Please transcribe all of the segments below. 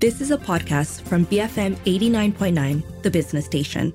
This is a podcast from BFM 89.9, the business station.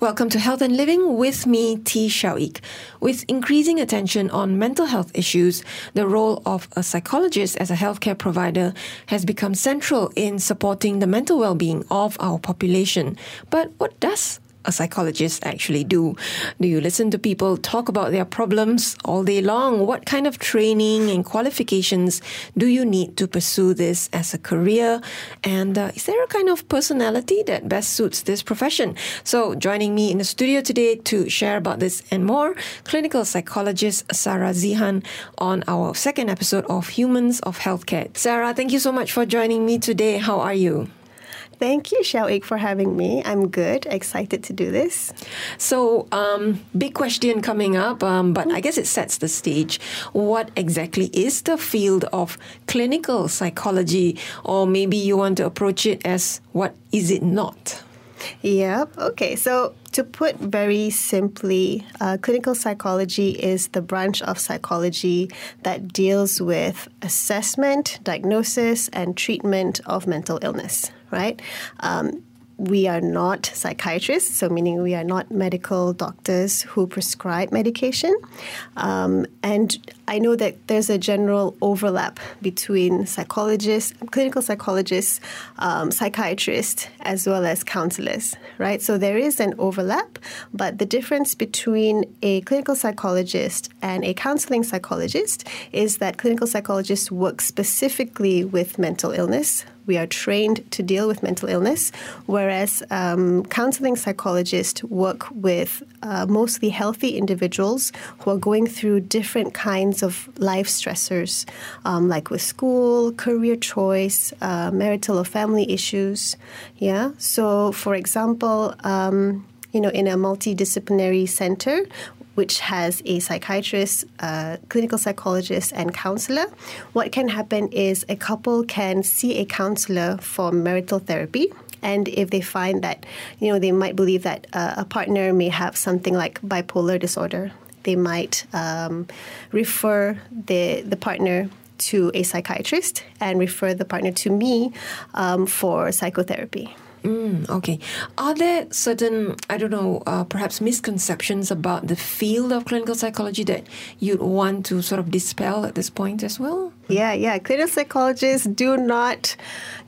Welcome to Health and Living with me, Tee Shiao Eek. With increasing attention on mental health issues, the role of a psychologist as a healthcare provider has become central in supporting the mental well being of our population. But what does a psychologist actually do? Do you listen to people talk about their problems all day long? What kind of training and qualifications do you need to pursue this as a career? And uh, is there a kind of personality that best suits this profession? So, joining me in the studio today to share about this and more, clinical psychologist Sarah Zehan on our second episode of Humans of Healthcare. Sarah, thank you so much for joining me today. How are you? Thank you, Shiao Eek, for having me. I'm good, excited to do this. So, um, big question coming up, um, but I guess it sets the stage. What exactly is the field of clinical psychology? Or maybe you want to approach it as what is it not? Yep. Okay. So, to put very simply, uh, clinical psychology is the branch of psychology that deals with assessment, diagnosis, and treatment of mental illness, right? Um, we are not psychiatrists, so meaning we are not medical doctors who prescribe medication. Um, and I know that there's a general overlap between psychologists, clinical psychologists, um, psychiatrists, as well as counselors, right? So there is an overlap, but the difference between a clinical psychologist and a counseling psychologist is that clinical psychologists work specifically with mental illness, we are trained to deal with mental illness, whereas um, counseling psychologists work with uh, mostly healthy individuals who are going through different kinds of life stressors, um, like with school, career choice, uh, marital or family issues. Yeah. So, for example, um, you know, in a multidisciplinary center, which has a psychiatrist, a clinical psychologist, and counselor. What can happen is a couple can see a counselor for marital therapy. And if they find that, you know, they might believe that uh, a partner may have something like bipolar disorder, they might um, refer the, the partner to a psychiatrist and refer the partner to me um, for psychotherapy. Mm, okay. Are there certain, I don't know, uh, perhaps misconceptions about the field of clinical psychology that you'd want to sort of dispel at this point as well? Yeah, yeah. Clinical psychologists do not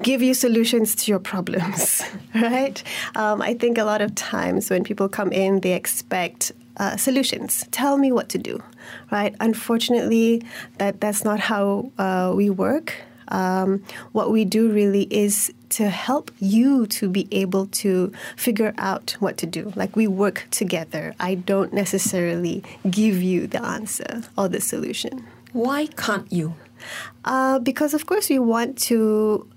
give you solutions to your problems, right? Um, I think a lot of times when people come in, they expect uh, solutions. Tell me what to do, right? Unfortunately, that that's not how uh, we work. Um, what we do really is to help you to be able to figure out what to do. Like we work together. I don't necessarily give you the answer or the solution. Why can't you? Uh, because, of course, we want to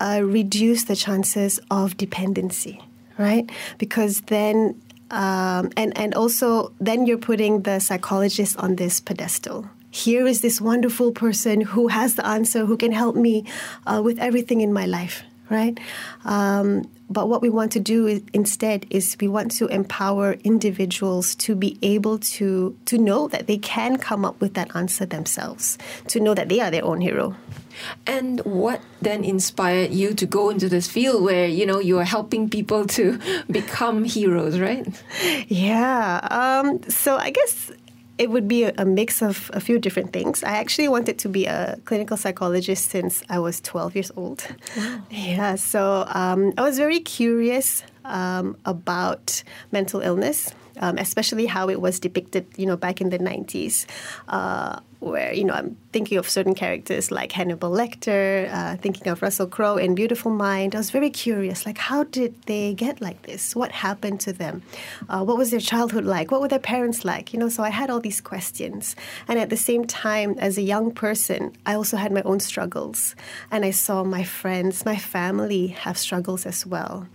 uh, reduce the chances of dependency, right? Because then um, and and also then you're putting the psychologist on this pedestal, here is this wonderful person who has the answer, who can help me uh, with everything in my life, right? Um, but what we want to do is, instead is we want to empower individuals to be able to to know that they can come up with that answer themselves, to know that they are their own hero. And what then inspired you to go into this field where you know you are helping people to become heroes, right? Yeah. Um, so I guess it would be a, mix of a few different things. I actually wanted to be a clinical psychologist since I was 12 years old. Wow. Yeah, so um, I was very curious um, about mental illness. Um, especially how it was depicted, you know, back in the 90s. Uh, where you know I'm thinking of certain characters like Hannibal Lecter, uh, thinking of Russell Crowe in Beautiful Mind. I was very curious, like how did they get like this? What happened to them? Uh, what was their childhood like? What were their parents like? You know, so I had all these questions, and at the same time, as a young person, I also had my own struggles, and I saw my friends, my family have struggles as well.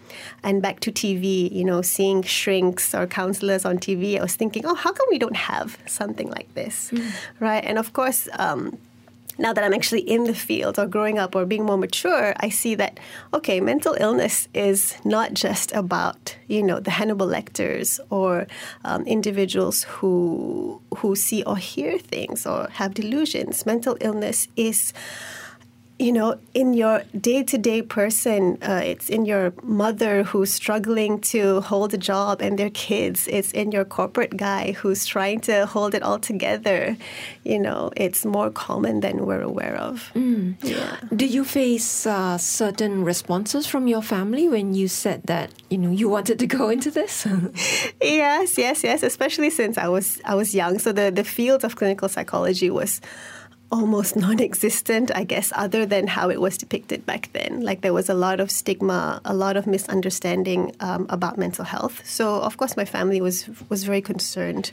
And back to TV, you know, seeing shrinks or counselors on TV, I was thinking, oh, how come we don't have something like this, mm. right? And and of course, um, now that I'm actually in the field or growing up or being more mature, I see that okay, mental illness is not just about you know the Hannibal Lecters or um, individuals who who see or hear things or have delusions. Mental illness is you know, in your day to day person, uh, it's in your mother who's struggling to hold a job and their kids. It's in your corporate guy who's trying to hold it all together. You know, it's more common than we're aware of. Mm. Yeah. Do you face uh, certain responses from your family when you said that you know you wanted to go into this? yes, yes, yes. Especially since I was I was young, so the the field of clinical psychology was almost non existent, I guess, other than how it was depicted back then. Like there was a lot of stigma, a lot of misunderstanding um, about mental health. So, of course, my family was was very concerned.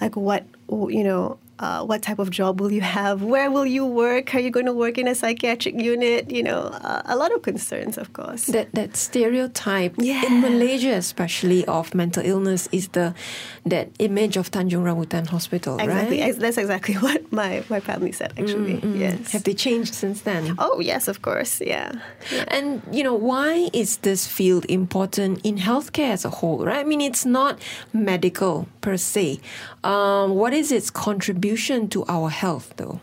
Like, what, you know, uh, what type of job will you have? Where will you work? Are you going to work in a psychiatric unit? You know, uh, a lot of concerns, of course. That that stereotype yeah. in Malaysia, especially of mental illness, is the that image of Tanjung Rambutan Hospital, exactly. right? That's exactly what my, my family said. Actually, mm-hmm. yes. Have they changed since then? Oh yes, of course. Yeah. yeah. And you know, why is this field important in healthcare as a whole? Right? I mean, it's not medical per se. Um, what is its contribution? to our health, though?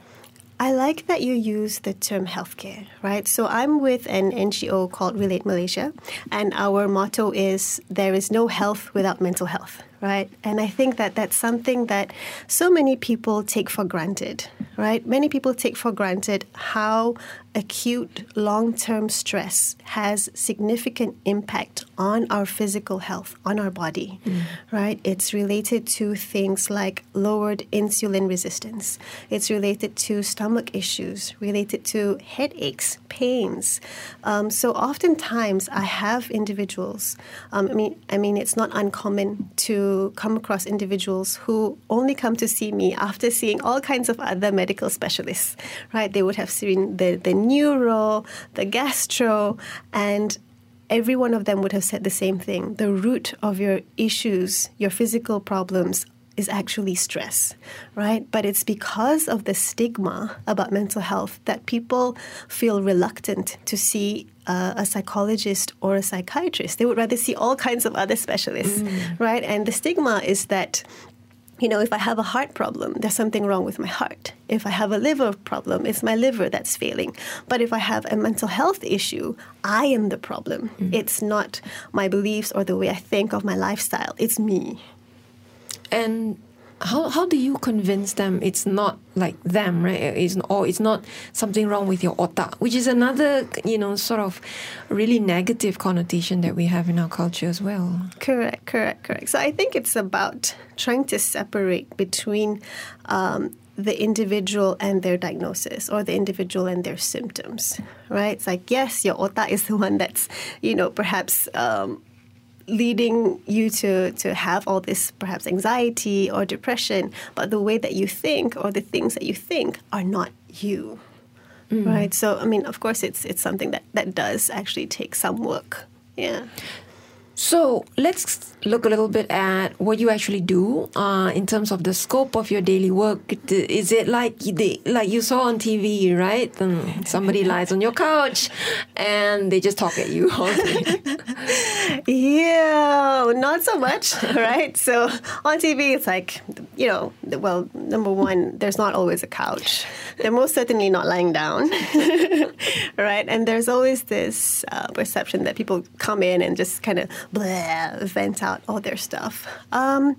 I like that you use the term healthcare, right? So I'm with an NGO called Relate Malaysia, and our motto is there is no health without mental health right? And I think that that's something that so many people take for granted, right? Many people take for granted how acute long term stress has significant impact on our physical health, on our body, mm. right? It's related to things like lowered insulin resistance, it's related to stomach issues, related to headaches, pains. Um, so oftentimes I have individuals, um, I mean, I mean, it's not uncommon to come across individuals who only come to see me after seeing all kinds of other medical specialists, right? They would have seen the, the neuro, the gastro, and every one of them would have said the same thing. The root of your issues, your physical problems, is actually stress, right? But it's because of the stigma about mental health that people feel reluctant to see uh, a psychologist or a psychiatrist. They would rather see all kinds of other specialists, mm. right? And the stigma is that you know, if I have a heart problem, there's something wrong with my heart. If I have a liver problem, it's my liver that's failing. But if I have a mental health issue, I am the problem. Mm. It's not my beliefs or the way I think of my lifestyle, it's me. And how how do you convince them it's not like them, right? It's or it's not something wrong with your otak, which is another you know sort of really negative connotation that we have in our culture as well. Correct, correct, correct. So I think it's about trying to separate between. Um, the individual and their diagnosis or the individual and their symptoms right it's like yes your otak is the one that's you know perhaps um, leading you to, to have all this perhaps anxiety or depression, but the way that you think or the things that you think are not you. Mm. Right. So I mean, of course it's it's something that, that does actually take some work. Yeah. So let's look a little bit at what you actually do uh, in terms of the scope of your daily work. Is it like the, like you saw on TV, right? Um, somebody lies on your couch and they just talk at you yeah, not so much, right? So on TV, it's like you know, well, number one, there's not always a couch. They're most certainly not lying down, right? And there's always this uh, perception that people come in and just kind of vent out all their stuff. Um,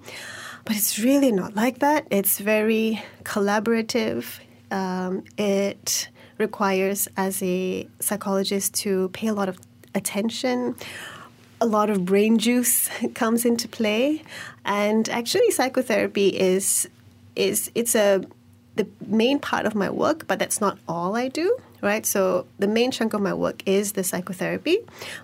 but it's really not like that. It's very collaborative. Um, it requires, as a psychologist, to pay a lot of attention. A lot of brain juice comes into play, and actually, psychotherapy is is it's a the main part of my work, but that's not all I do right? So the main chunk of my work is the psychotherapy,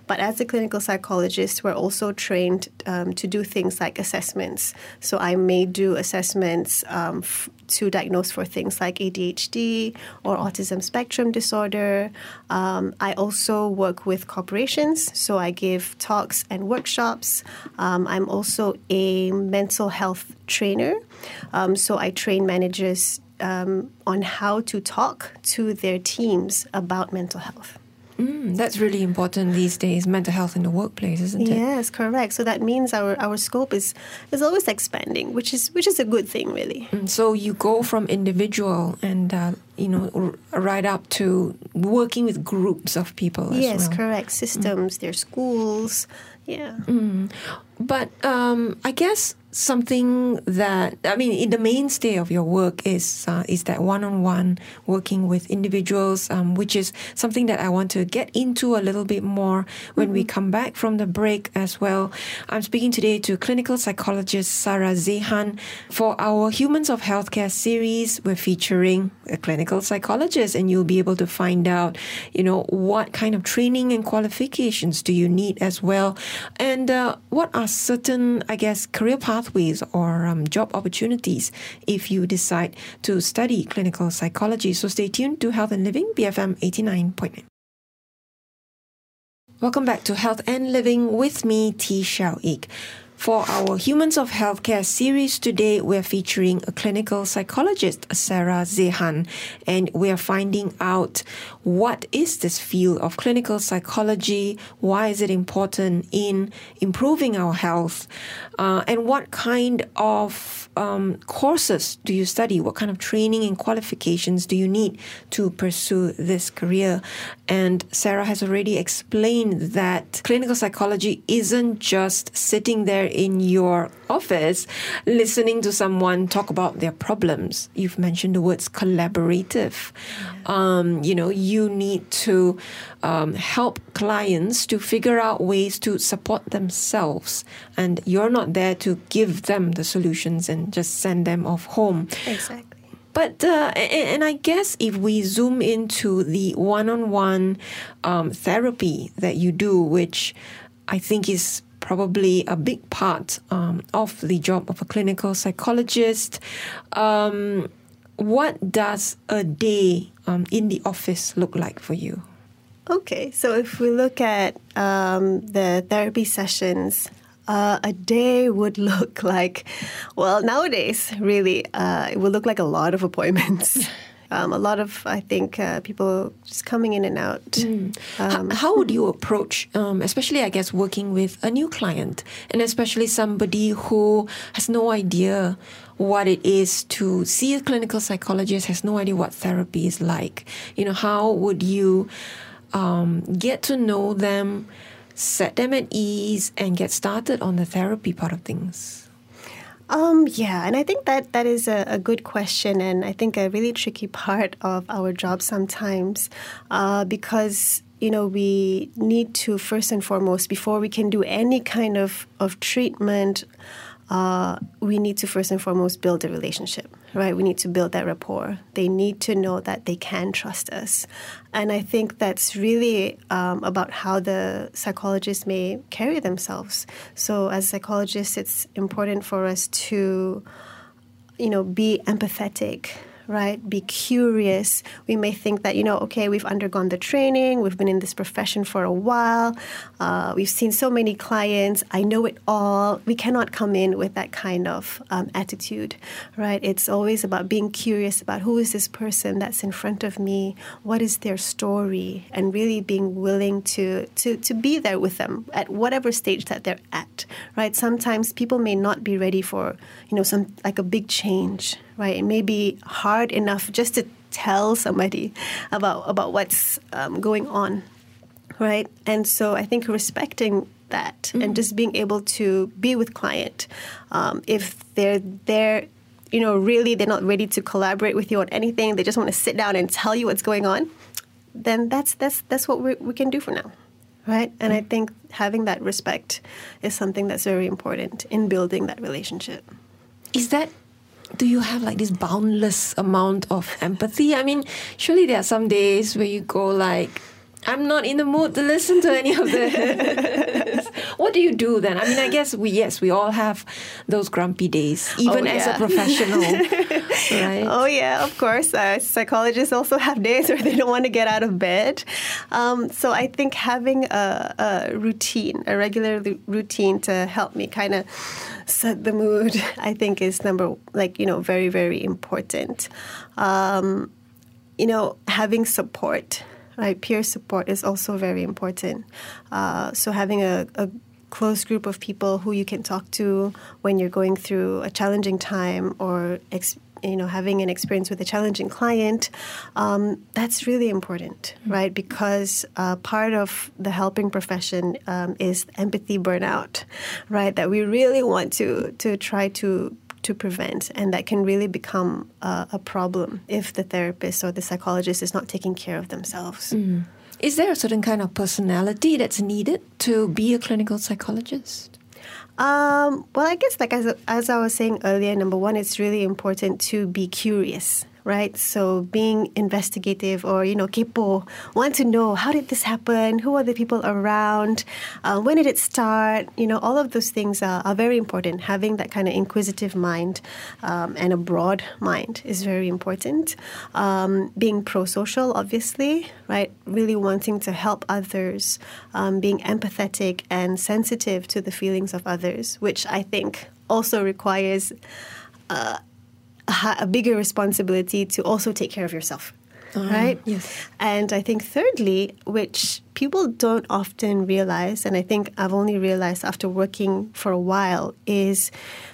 but as a clinical psychologist, we're also trained um, to do things like assessments. So I may do assessments um, f- to diagnose for things like ADHD or autism spectrum disorder. Um, I also work with corporations, so I give talks and workshops. Um, I'm also a mental health trainer, um, so I train managers um, on how to talk to their teams about mental health. Mm, that's really important these days, mental health in the workplace, isn't it? Yes, correct. So that means our, our scope is, is always expanding, which is which is a good thing, really. Mm, so you go from individual and uh, you know r- right up to working with groups of people. yes, well. correct. Systems, mm. their schools, yeah. Mm. But um, I guess something that I mean, the mainstay of your work is uh, is that one-on-one working with individuals, um, which is something that I want to get into a little bit more when mm-hmm. we come back from the break as well. I'm speaking today to clinical psychologist Sarah Zehan for our Humans of Healthcare series. We're featuring a clinical psychologist, and you'll be able to find out, you know, what kind of training and qualifications do you need as well, and uh, what are certain, I guess, career paths pathways or um, job opportunities if you decide to study clinical psychology. So stay tuned to Health and Living, BFM 89.9. Welcome back to Health and Living with me, Tee Shiao Eek. For our Humans of Healthcare series today, we're featuring a clinical psychologist, Sarah Zehan, and we're finding out what is this field of clinical psychology, why is it important in improving our health, uh, and what kind of um, courses do you study? What kind of training and qualifications do you need to pursue this career? And Sarah has already explained that clinical psychology isn't just sitting there in your office listening to someone talk about their problems. You've mentioned the words collaborative. Yeah. Um, you know, you need to um, help clients to figure out ways to support themselves, and you're not there to give them the solutions and just send them off home. Exactly. But uh, and, and, I guess if we zoom into the one-on-one um, therapy that you do, which I think is probably a big part um, of the job of a clinical psychologist. Um, what does a day um, in the office look like for you? Okay, so if we look at um, the therapy sessions, uh, a day would look like, well, nowadays, really, uh, it would look like a lot of appointments. um, a lot of, I think, uh, people just coming in and out. Mm. Um, how, how, would you approach, um, especially, I guess, working with a new client and especially somebody who has no idea what it is to see a clinical psychologist, has no idea what therapy is like? You know, how would you um, get to know them, set them at ease, and get started on the therapy part of things? Um, yeah, and I think that that is a, a, good question, and I think a really tricky part of our job sometimes, uh, because you know we need to first and foremost before we can do any kind of of treatment uh, we need to first and foremost build a relationship, right? We need to build that rapport. They need to know that they can trust us. And I think that's really um, about how the psychologists may carry themselves. So, as psychologists, it's important for us to, you know, be empathetic, right? Be curious. We may think that, you know, okay, we've undergone the training, we've been in this profession for a while, uh, we've seen so many clients, I know it all. We cannot come in with that kind of um, attitude, right? It's always about being curious about who is this person that's in front of me, what is their story, and really being willing to, to, to be there with them at whatever stage that they're at, right? Sometimes people may not be ready for, you know, some like a big change, right? It may be hard enough just to tell somebody about about what's um, going on, right? And so I think respecting that mm-hmm. and just being able to be with client um, if they're there you know really they're not ready to collaborate with you on anything they just want to sit down and tell you what's going on then that's that's that's what we, we can do for now right and i think having that respect is something that's very important in building that relationship is that do you have like this boundless amount of empathy? I mean, surely there are some days where you go like, I'm not in the mood to listen to any of this. what do you do then? I mean, I guess we yes, we all have those grumpy days, even oh, yeah. as a professional, right? Oh yeah, of course. Uh, psychologists also have days where they don't want to get out of bed. Um, so I think having a, a routine, a regular routine to help me kind of set the mood, I think is number like you know very very important. Um, you know, having support right? Peer support is also very important. Uh, so having a, a close group of people who you can talk to when you're going through a challenging time or you know having an experience with a challenging client um, that's really important mm-hmm. right because uh, part of the helping profession um, is empathy burnout right that we really want to to try to to prevent, and that can really become uh, a problem if the therapist or the psychologist is not taking care of themselves. Mm. Is there a certain kind of personality that's needed to be a clinical psychologist? Um, well, I guess, like as, as I was saying earlier, number one, it's really important to be curious right? So being investigative or, you know, kepo, want to know how did this happen? Who are the people around? Uh, when did it start? You know, all of those things are, are very important. Having that kind of inquisitive mind um, and a broad mind is very important. Um, being pro-social, obviously, right? Really wanting to help others, um, being empathetic and sensitive to the feelings of others, which I think also requires uh, a bigger responsibility to also take care of yourself. Uh, right? Yes. And I think, thirdly, which people don't often realize, and I think I've only realized after working for a while, is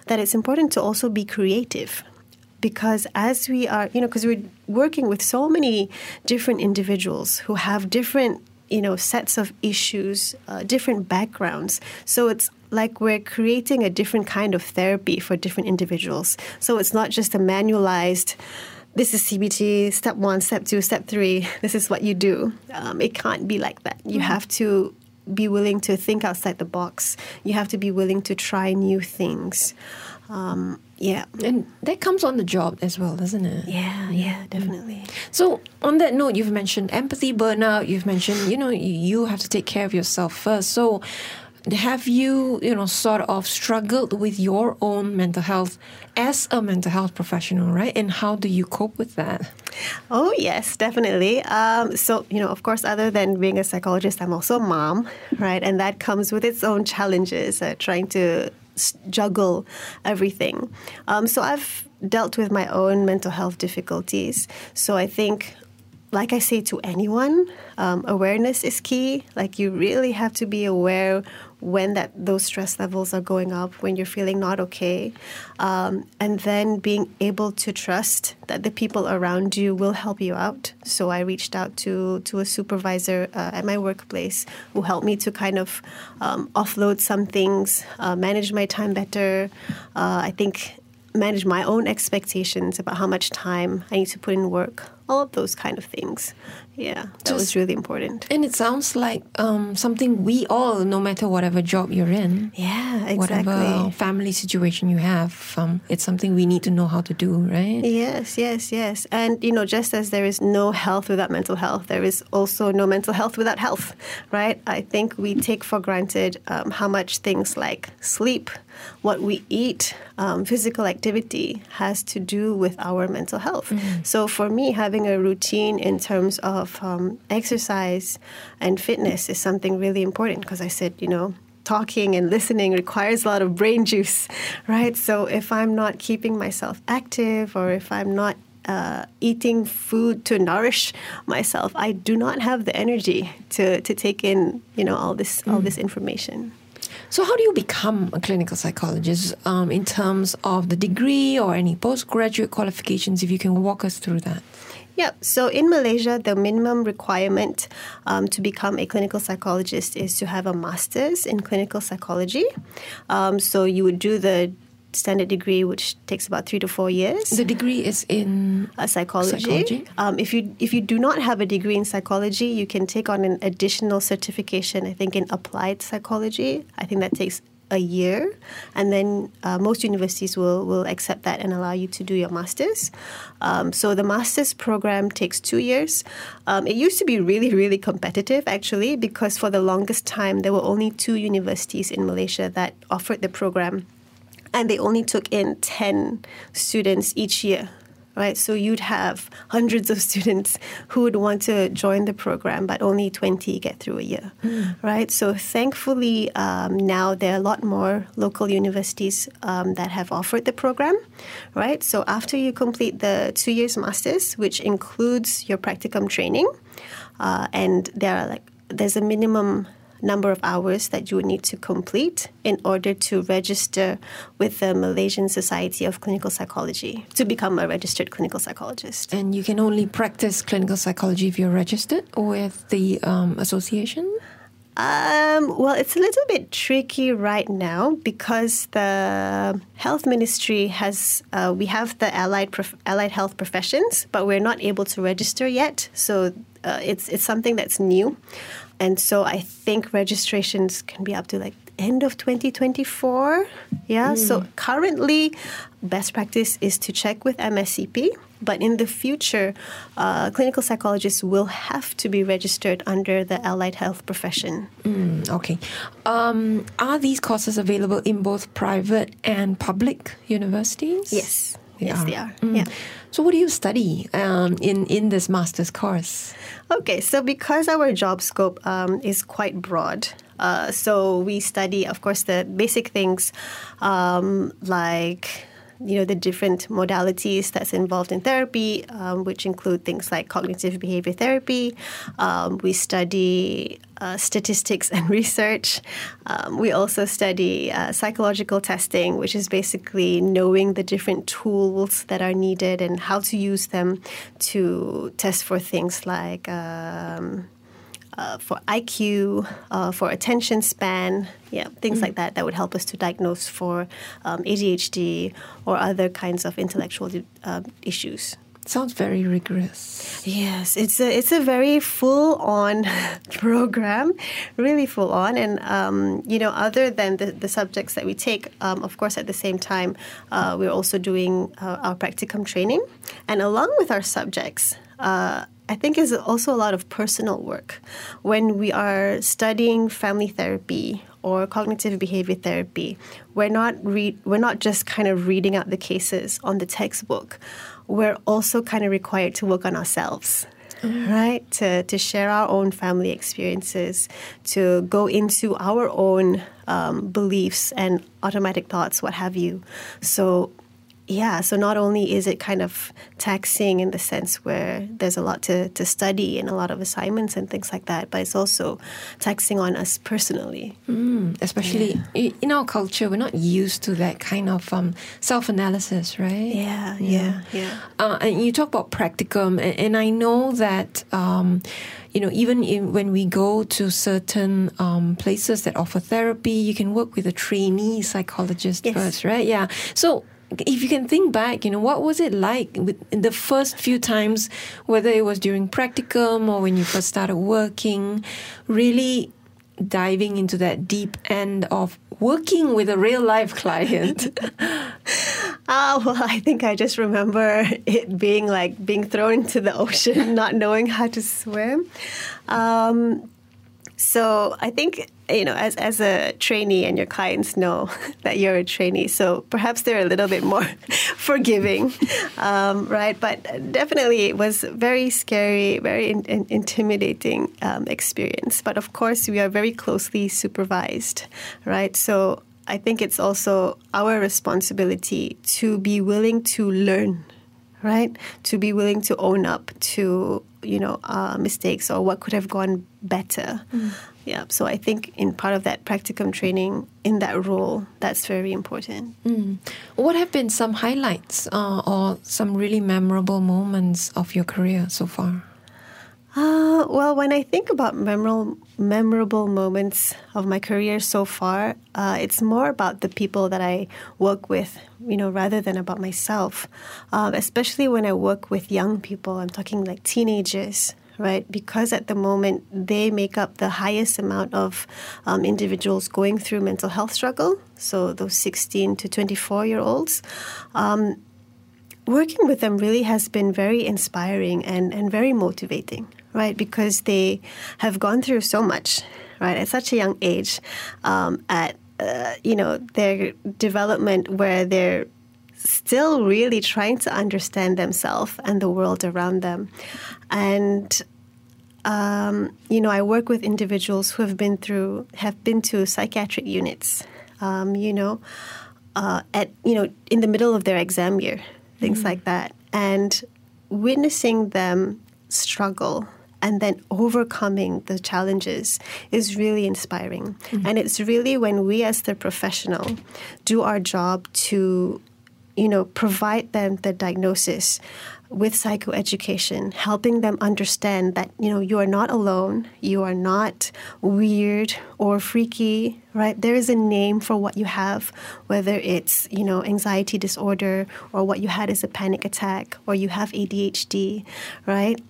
that it's important to also be creative. Because as we are, you know, because we're working with so many different individuals who have different you know sets of issues uh, different backgrounds so it's like we're creating a different kind of therapy for different individuals so it's not just a manualized this is CBT, step one, step two, step three, this is what you do. Um, it can't be like that. You mm-hmm. have to be willing to think outside the box. You have to be willing to try new things. Um, yeah. And that comes on the job as well, doesn't it? Yeah, yeah, definitely. So, on that note, you've mentioned empathy, burnout, you've mentioned, you know, you have to take care of yourself first. So, have you, you know, sort of struggled with your own mental health as a mental health professional, right? And how do you cope with that? Oh, yes, definitely. Um, so, you know, of course, other than being a psychologist, I'm also a mom, right? And that comes with its own challenges, uh, trying to juggle everything. Um, so I've dealt with my own mental health difficulties. So I think like I say to anyone, um, awareness is key. Like you really have to be aware when that those stress levels are going up, when you're feeling not okay, um, and then being able to trust that the people around you will help you out. So I reached out to to a supervisor uh, at my workplace who helped me to kind of um, offload some things, uh, manage my time better. Uh, I think manage my own expectations about how much time I need to put in work, all of those kind of things. Yeah, that Just, was really important. And it sounds like um, something we all, no matter whatever job you're in, yeah, exactly. whatever family situation you have, um, it's something we need to know how to do, right? Yes, yes, yes. And you know, just as there is no health without mental health, there is also no mental health without health, right? I think we take for granted um, how much things like sleep, what we eat, um, physical activity has to do with our mental health. Mm-hmm. So for me, having a routine in terms of um, exercise and fitness is something really important because I said, you know, talking and listening requires a lot of brain juice, right? So if I'm not keeping myself active or if I'm not uh, eating food to nourish myself, I do not have the energy to, to take in, you know, all this all mm. this information. So, how do you become a clinical psychologist um, in terms of the degree or any postgraduate qualifications? If you can walk us through that. Yeah, so in Malaysia, the minimum requirement um, to become a clinical psychologist is to have a master's in clinical psychology. Um, so you would do the standard degree, which takes about three to four years. The degree is in uh, psychology. psychology? Um, if you if you do not have a degree in psychology, you can take on an additional certification. I think in applied psychology. I think that takes a year, and then uh, most universities will will accept that and allow you to do your masters. Um, so the masters program takes two years. Um, it used to be really really competitive actually because for the longest time there were only two universities in Malaysia that offered the program and they only took in 10 students each year right? So you'd have hundreds of students who would want to join the program, but only 20 get through a year, mm. right? So thankfully, um, now there are a lot more local universities um, that have offered the program, right? So after you complete the two years master's, which includes your practicum training, uh, and there are like there's a minimum number of hours that you would need to complete in order to register with the Malaysian Society of Clinical Psychology to become a registered clinical psychologist. And you can only practice clinical psychology if you're registered or with the um, association? Um, well, it's a little bit tricky right now because the health ministry has uh, we have the allied prof- allied health professions, but we're not able to register yet. So uh, it's it's something that's new. And so I think registrations can be up to like end of 2024. Yeah. Mm. So currently, best practice is to check with MSCP. But in the future, uh, clinical psychologists will have to be registered under the allied health profession. Mm, okay. Um, are these courses available in both private and public universities? Yes. They yes, are. they are. Mm. Yeah. So, what do you study um, in in this master's course? Okay, so because our job scope um, is quite broad, uh, so we study, of course, the basic things um, like you know the different modalities that's involved in therapy, um, which include things like cognitive behavior therapy. Um, we study uh, statistics and research. Um, we also study uh, psychological testing, which is basically knowing the different tools that are needed and how to use them to test for things like. Um, uh, for IQ, uh, for attention span, yeah, things mm like that that would help us to diagnose for um, ADHD or other kinds of intellectual uh, issues. Sounds very rigorous. Yes, it's a it's a very full on program, really full on. And um, you know, other than the, the subjects that we take, um, of course, at the same time, uh, we're also doing uh, our practicum training, and along with our subjects. Uh, I think is also a lot of personal work. When we are studying family therapy or cognitive behavior therapy, we're not read we're not just kind of reading out the cases on the textbook. We're also kind of required to work on ourselves. Mm-hmm. Right? To, to share our own family experiences, to go into our own um, beliefs and automatic thoughts, what have you. So yeah, so not only is it kind of taxing in the sense where there's a lot to, to study and a lot of assignments and things like that, but it's also taxing on us personally. Mm, especially yeah. in our culture, we're not used to that kind of um, self analysis, right? Yeah, yeah, yeah. Uh, and you talk about practicum, and, and I know that. Um, you know, even in, when we go to certain um, places that offer therapy, you can work with a trainee psychologist yes. first, right? Yeah. So if you can think back, you know, what was it like with, the first few times, whether it was during practicum or when you first started working, really diving into that deep end of working with a real life client? Ah, uh, well, I think I just remember it being like being thrown into the ocean, not knowing how to swim. Um, so I think you know, as as a trainee, and your clients know that you're a trainee, so perhaps they're a little bit more forgiving, um, right? But definitely, it was very scary, very in, in, intimidating um, experience. But of course, we are very closely supervised, right? So I think it's also our responsibility to be willing to learn, right? To be willing to own up to you know uh, mistakes or what could have gone better. Mm. Yeah, so I think in part of that practicum training in that role, that's very important. Mm. What have been some highlights uh, or some really memorable moments of your career so far? Uh, well, when I think about memorable memorable moments of my career so far, uh, it's more about the people that I work with, you know, rather than about myself. Um, especially when I work with young people, I'm talking like teenagers, right? Because at the moment they make up the highest amount of um, individuals going through mental health struggle. So those 16 to 24 year olds. Um, working with them really has been very inspiring and, and very motivating, right? Because they have gone through so much, right, at such a young age, um, at uh, you know their development where they're still really trying to understand themselves and the world around them. And um, you know, I work with individuals who have been through, have been to psychiatric units. Um, you know, uh, at you know, in the middle of their exam year, things mm-hmm. like that, and witnessing them struggle and then overcoming the challenges is really inspiring. Mm-hmm. And it's really when we, as the professional, do our job to, you know, provide them the diagnosis with psychoeducation, helping them understand that you know you are not alone, you are not weird or freaky, right? There is a name for what you have, whether it's you know anxiety disorder or what you had is a panic attack or you have ADHD, right?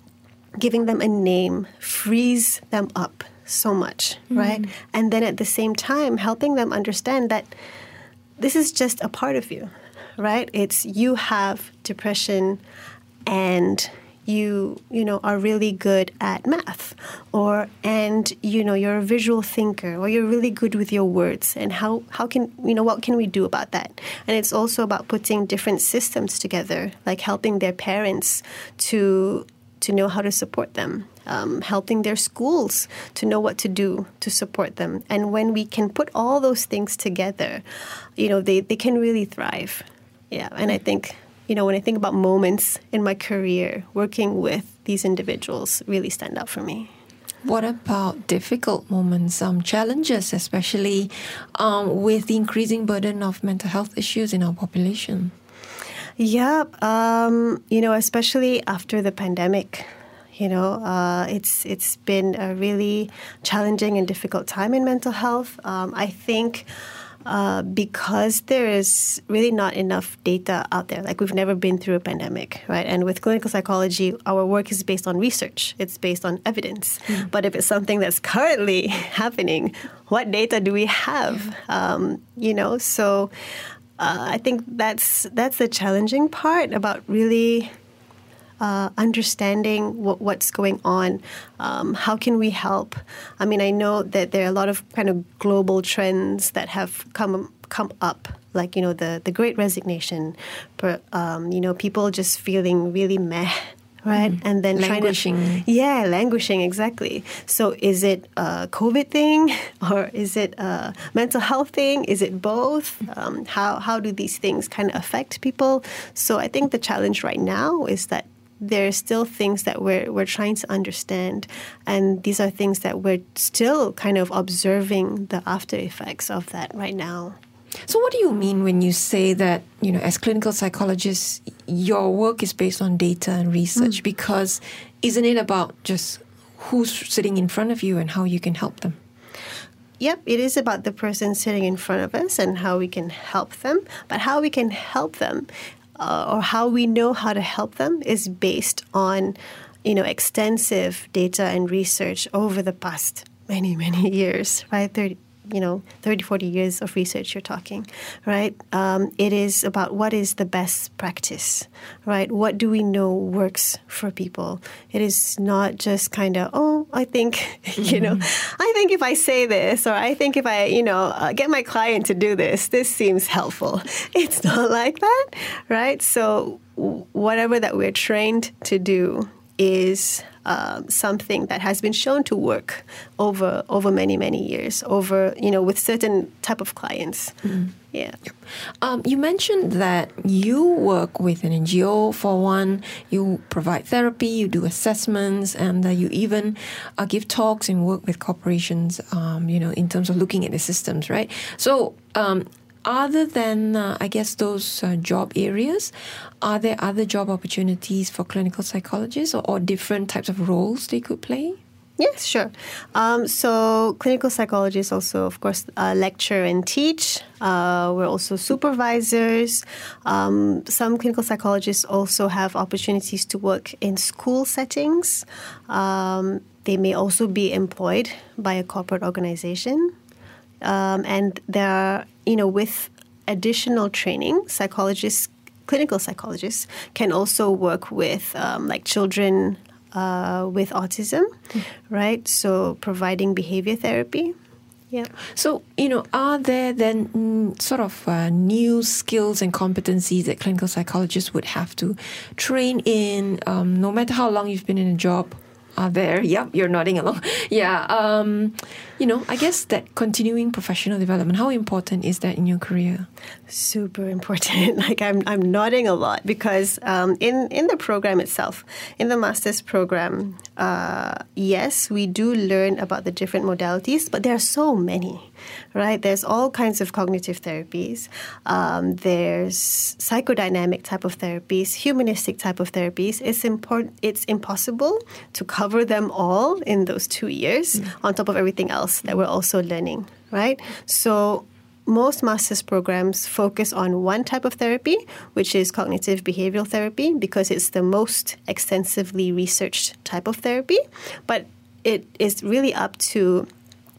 Giving them a name frees them up so much, mm-hmm. right? And then at the same time, helping them understand that this is just a part of you, right? It's you have depression and you you know are really good at math or and you know you're a visual thinker or you're really good with your words and how how can you know what can we do about that and it's also about putting different systems together like helping their parents to to know how to support them um, helping their schools to know what to do to support them and when we can put all those things together you know they, they can really thrive yeah and i think you know, when I think about moments in my career, working with these individuals really stand out for me. What about difficult moments, um, challenges, especially um, with the increasing burden of mental health issues in our population? Yeah, um, you know, especially after the pandemic, you know, uh, it's it's been a really challenging and difficult time in mental health. Um, I think uh, because there is really not enough data out there. Like we've never been through a pandemic, right? And with clinical psychology, our work is based on research. It's based on evidence. Mm. But if it's something that's currently happening, what data do we have? Um, you know, so uh, I think that's that's the challenging part about really uh, understanding what, what's going on. Um, how can we help? I mean, I know that there are a lot of kind of global trends that have come come up, like you know the the Great Resignation, but um, you know people just feeling really meh right? Mm. And then languishing. Trying to, yeah, languishing exactly. So is it a COVID thing or is it a mental health thing? Is it both? Um, how how do these things kind of affect people? So I think the challenge right now is that there are still things that we're we're trying to understand, and these are things that we're still kind of observing the after effects of that right now. So, what do you mean when you say that you know, as clinical psychologists, your work is based on data and research? Mm. Because isn't it about just who's sitting in front of you and how you can help them? Yep, it is about the person sitting in front of us and how we can help them. But how we can help them uh, or how we know how to help them is based on you know extensive data and research over the past many many years right 30 you know 30 40 years of research you're talking right? Um, it is about what is the best practice right? What do we know works for people? It is not just kind of oh i think you know? Mm-hmm. i think if i say this or i think if i you know uh, get my client to do this this seems helpful. It's not like that right? So whatever that we're trained to do is um, something that has been shown to work over over many many years over you know with certain type of clients. Mm-hmm. yeah. Um, you mentioned that you work with an ngo for one you provide therapy you do assessments and uh, you even uh, give talks and work with corporations um, you know in terms of looking at the systems right? So um, other than, uh, I guess, those uh, job areas, are there other job opportunities for clinical psychologists or, or different types of roles they could play? Yes, sure. Um, so, clinical psychologists also, of course, uh, lecture and teach. Uh, we're also supervisors. Um, some clinical psychologists also have opportunities to work in school settings. Um, they may also be employed by a corporate organization. Um, and there are, you know, with additional training, psychologists, clinical psychologists can also work with um, like children uh, with autism, mm-hmm. right? So providing behavior therapy. Yeah. So, you know, are there then mm, sort of uh, new skills and competencies that clinical psychologists would have to train in, um, no matter how long you've been in a job? Are there? Yep, you're nodding along. Yeah. Um, you know, I guess that continuing professional development, how important is that in your career? Super important. like I'm, I'm nodding a lot because um, in in the program itself, in the master's program, uh, yes, we do learn about the different modalities, but there are so many, right? There's all kinds of cognitive therapies. Um, there's psychodynamic type of therapies, humanistic type of therapies. It's important. It's impossible to cover them all in those two years. Mm. On top of everything else that we're also learning, right? So most master's programs focus on one type of therapy, which is cognitive behavioral therapy, because it's the most extensively researched type of therapy. But it is really up to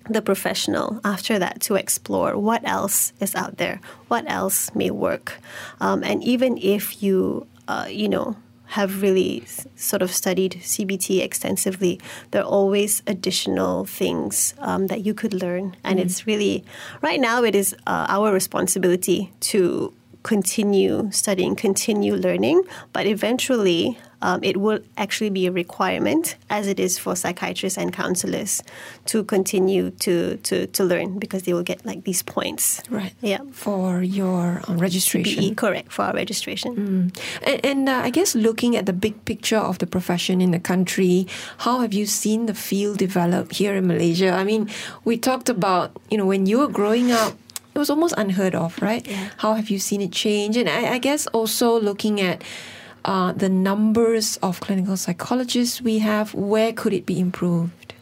the professional after that to explore what else is out there, what else may work. Um, and even if you, uh, you know, have really sort of studied CBT extensively, there are always additional things um, that you could learn. And mm. it's really, right now, it is uh, our responsibility to continue studying, continue learning, but eventually um, it will actually be a requirement, as it is for psychiatrists and counselors, to continue to, to, to learn because they will get like these points. Right. Yeah. For your uh, registration. BE, correct, for our registration. Mm. And, and uh, I guess looking at the big picture of the profession in the country, how have you seen the field develop here in Malaysia? I mean, we talked about, you know, when you were growing up, it was almost unheard of, right? Yeah. How have you seen it change? And I, I guess also looking at uh, the numbers of clinical psychologists we have, where could it be improved?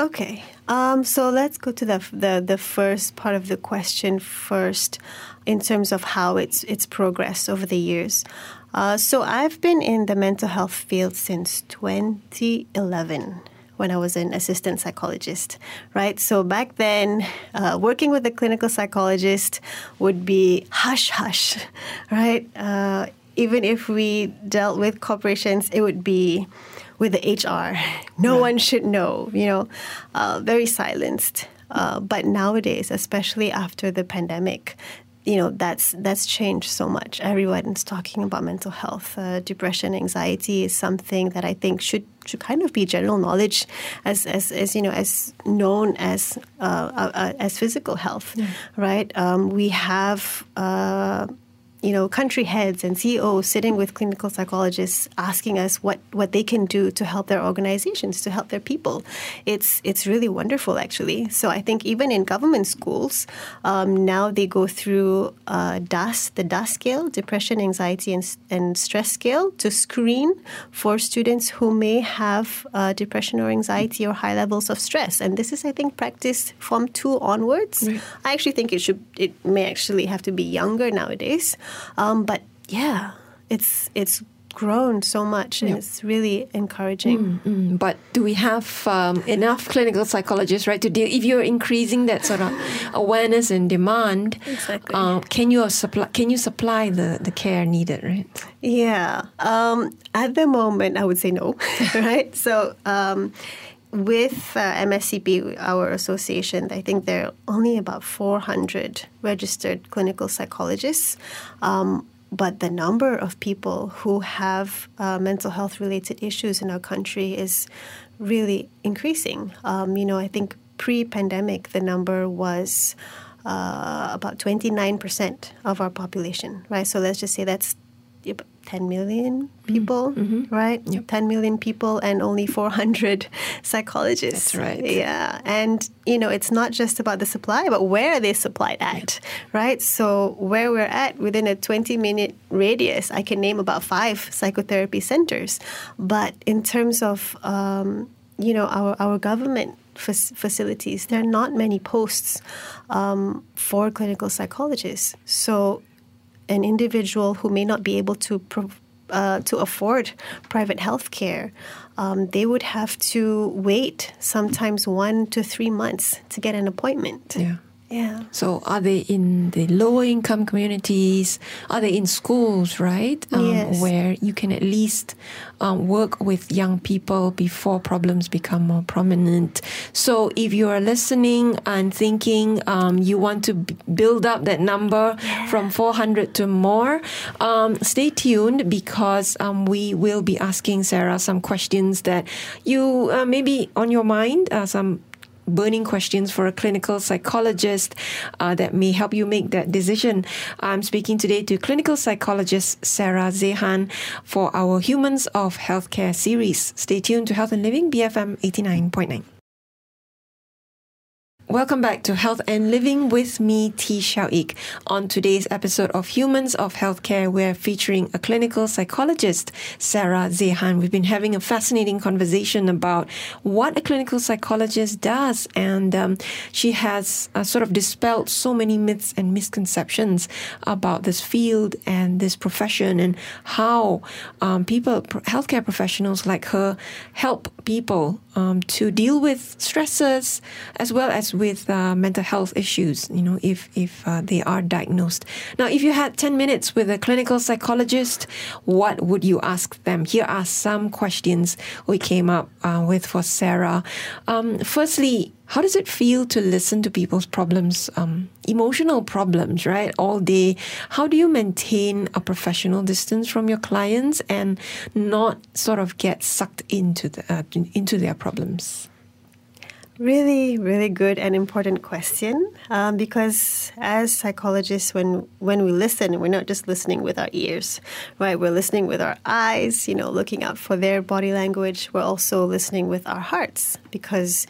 Okay, um, so let's go to the, the the first part of the question first, in terms of how it's it's progressed over the years. Uh, so I've been in the mental health field since 2011 when I was an assistant psychologist, right? So back then, uh, working with a clinical psychologist would be hush hush, right? Uh, even if we dealt with corporations, it would be with the HR. No right. one should know, you know, uh, very silenced. Uh, but nowadays, especially after the pandemic, you know that's that's changed so much. Everyone's talking about mental health, uh, depression, anxiety is something that I think should should kind of be general knowledge, as as, as you know as known as uh, uh, uh as physical health, yeah. right? Um, we have uh, you know, country heads and CEOs sitting with clinical psychologists asking us what, what they can do to help their organizations, to help their people. It's it's really wonderful, actually. So I think even in government schools, um, now they go through uh, DASS, the DASS scale, depression, anxiety, and, and stress scale, to screen for students who may have uh, depression or anxiety or high levels of stress. And this is, I think, practiced from two onwards. Right. I actually think it should it may actually have to be younger nowadays. Um, but yeah, it's it's grown so much and yep. it's really encouraging. Mm, mm. But do we have um, enough clinical psychologists, right, to deal? If you're increasing that sort of awareness and demand, exactly. Uh, can you supply? Can you supply the, the care needed, right? Yeah. Um, at the moment, I would say no, right? So. Um, with uh, MSCP, our association, I think there are only about 400 registered clinical psychologists. Um, but the number of people who have uh, mental health related issues in our country is really increasing. Um, you know, I think pre pandemic, the number was uh, about 29% of our population, right? So let's just say that's 10 million people, mm-hmm. mm-hmm. right? Yep. 10 million people and only 400 psychologists. That's right. Yeah. And, you know, it's not just about the supply, but where are they supplied at, yep. right? So, where we're at within a 20 minute radius, I can name about five psychotherapy centers. But in terms of, um, you know, our, our government facilities, there are not many posts um, for clinical psychologists. So an individual who may not be able to uh, to afford private health care, um, they would have to wait sometimes one to three months to get an appointment. Yeah. Yeah. So, are they in the lower income communities? Are they in schools, right? Um, Yes. Where you can at least um, work with young people before problems become more prominent. So, if you are listening and thinking um, you want to b- build up that number from 400 to more, um, stay tuned because um, we will be asking Sarah some questions that you uh, maybe on your mind, uh, some burning questions for a clinical psychologist uh, that may help you make that decision. I'm speaking today to clinical psychologist Sarah Zehan for our Humans of Healthcare series. Stay tuned to Health and Living, BFM 89.9. Welcome back to Health and Living with me, Tee Shiao Eek. On today's episode of Humans of Healthcare, we're featuring a clinical psychologist, Sarah Zehan. We've been having a fascinating conversation about what a clinical psychologist does, and um, she has uh, sort of dispelled so many myths and misconceptions about this field and this profession, and how um, people, healthcare professionals like her, help people um, to deal with stresses as well as with uh, mental health issues. You know, if if uh, they are diagnosed. Now, if you had ten minutes with a clinical psychologist, what would you ask them? Here are some questions we came up uh, with for Sarah. Um, firstly. How does it feel to listen to people's problems, um, emotional problems, right, all day? How do you maintain a professional distance from your clients and not sort of get sucked into the uh, into their problems? Really, really good and important question. Um, because as psychologists, when when we listen, we're not just listening with our ears, right? We're listening with our eyes. You know, looking out for their body language. We're also listening with our hearts because,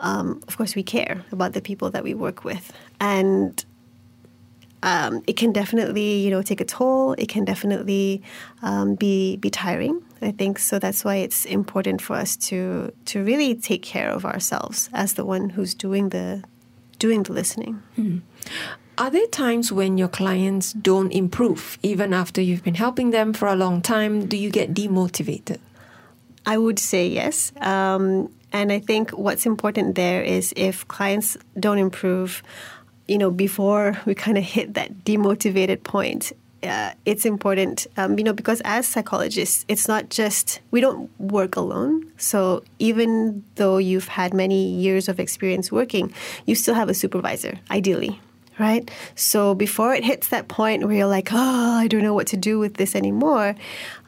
um, of course, we care about the people that we work with, and um, it can definitely, you know, take a toll. It can definitely um, be be tiring. I think so. That's why it's important for us to to really take care of ourselves as the one who's doing the doing the listening. Are there times when your clients don't improve even after you've been helping them for a long time? Do you get demotivated? I would say yes. Um, and I think what's important there is if clients don't improve, you know, before we kind of hit that demotivated point, uh, it's important, um, you know, because as psychologists, it's not just, we don't work alone. So even though you've had many years of experience working, you still have a supervisor, ideally. Right? So before it hits that point where you're like, oh, I don't know what to do with this anymore,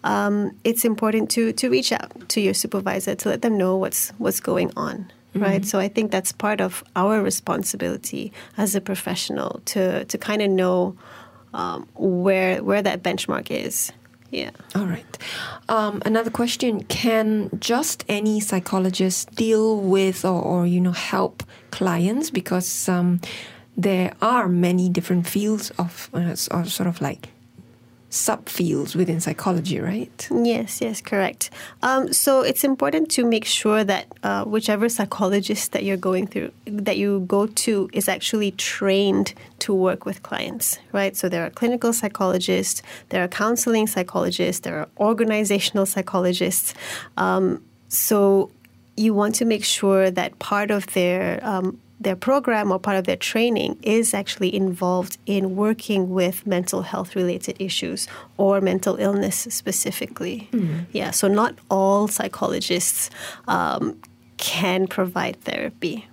um, it's important to, to reach out to your supervisor to let them know what's, what's going on right? So I think that's part of our responsibility as a professional to to kind of know um, where where that benchmark is. Yeah. All right. Um, another question: Can just any psychologist deal with or, or you know help clients because um, there are many different fields of uh, or sort of like subfields within psychology, right? Yes, yes, correct. Um, so it's important to make sure that uh, whichever psychologist that you're going through, that you go to, is actually trained to work with clients, right? So there are clinical psychologists, there are counseling psychologists, there are organizational psychologists. Um, so you want to make sure that part of their um, their program or part of their training is actually involved in working with mental health related issues or mental illness specifically. Yeah, so not all psychologists um, can provide therapy.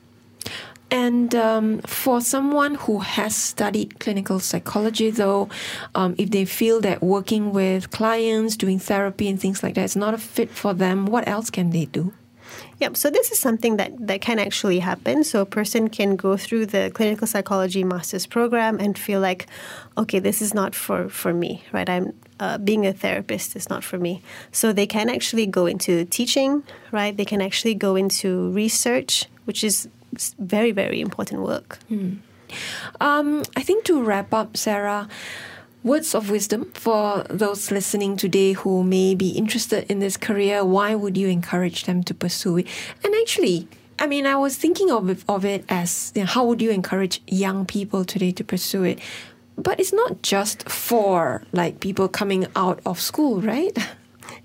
And um, for someone who has studied clinical psychology, though, um, if they feel that working with clients, doing therapy, and things like that is not a fit for them, what else can they do? Yep. So this is something that, that can actually happen. So a person can go through the clinical psychology master's program and feel like, okay, this is not for, for me, right? I'm uh, being a therapist is not for me. So they can actually go into teaching, right? They can actually go into research, which is very, very important work. Um, I think to wrap up, Sarah, words of wisdom for those listening today who may be interested in this career. Why would you encourage them to pursue it? And actually, I mean, I was thinking of it, of it as you know, how would you encourage young people today to pursue it? But it's not just for like people coming out of school, right?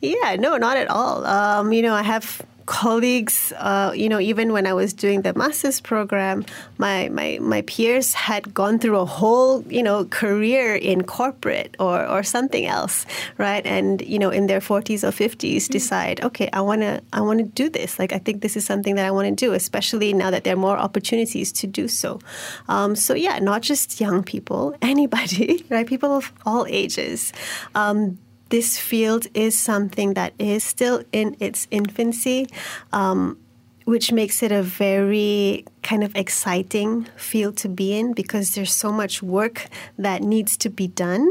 Yeah, no, not at all. Um, you know, I have colleagues, uh, you know, even when I was doing the master's program, my, my, my peers had gone through a whole, you know, career in corporate or, or something else, right? And, you know, in their 40s or 50s mm-hmm. decide, okay, I want to I want to do this. Like, I think this is something that I want to do, especially now that there are more opportunities to do so. Um, so, yeah, not just young people, anybody, right? People of all ages. Um, this field is something that is still in its infancy. Um, which makes it a very kind of exciting field to be in because there's so much work that needs to be done.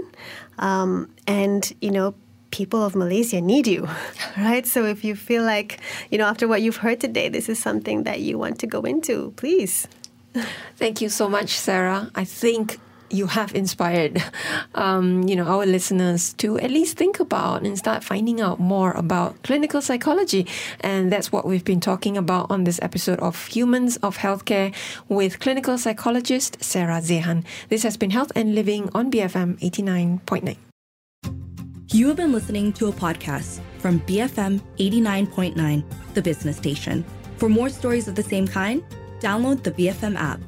Um, and, you know, people of Malaysia need you, right? So if you feel like, you know, after what you've heard today, this is something that you want to go into, please. Thank you so much, Sarah. I think you have inspired, um, you know, our listeners to at least think about and start finding out more about clinical psychology. And that's what we've been talking about on this episode of Humans of Healthcare with clinical psychologist Sarah Zehan. This has been Health and Living on BFM 89.9. You have been listening to a podcast from BFM 89.9, the business station. For more stories of the same kind, download the BFM app.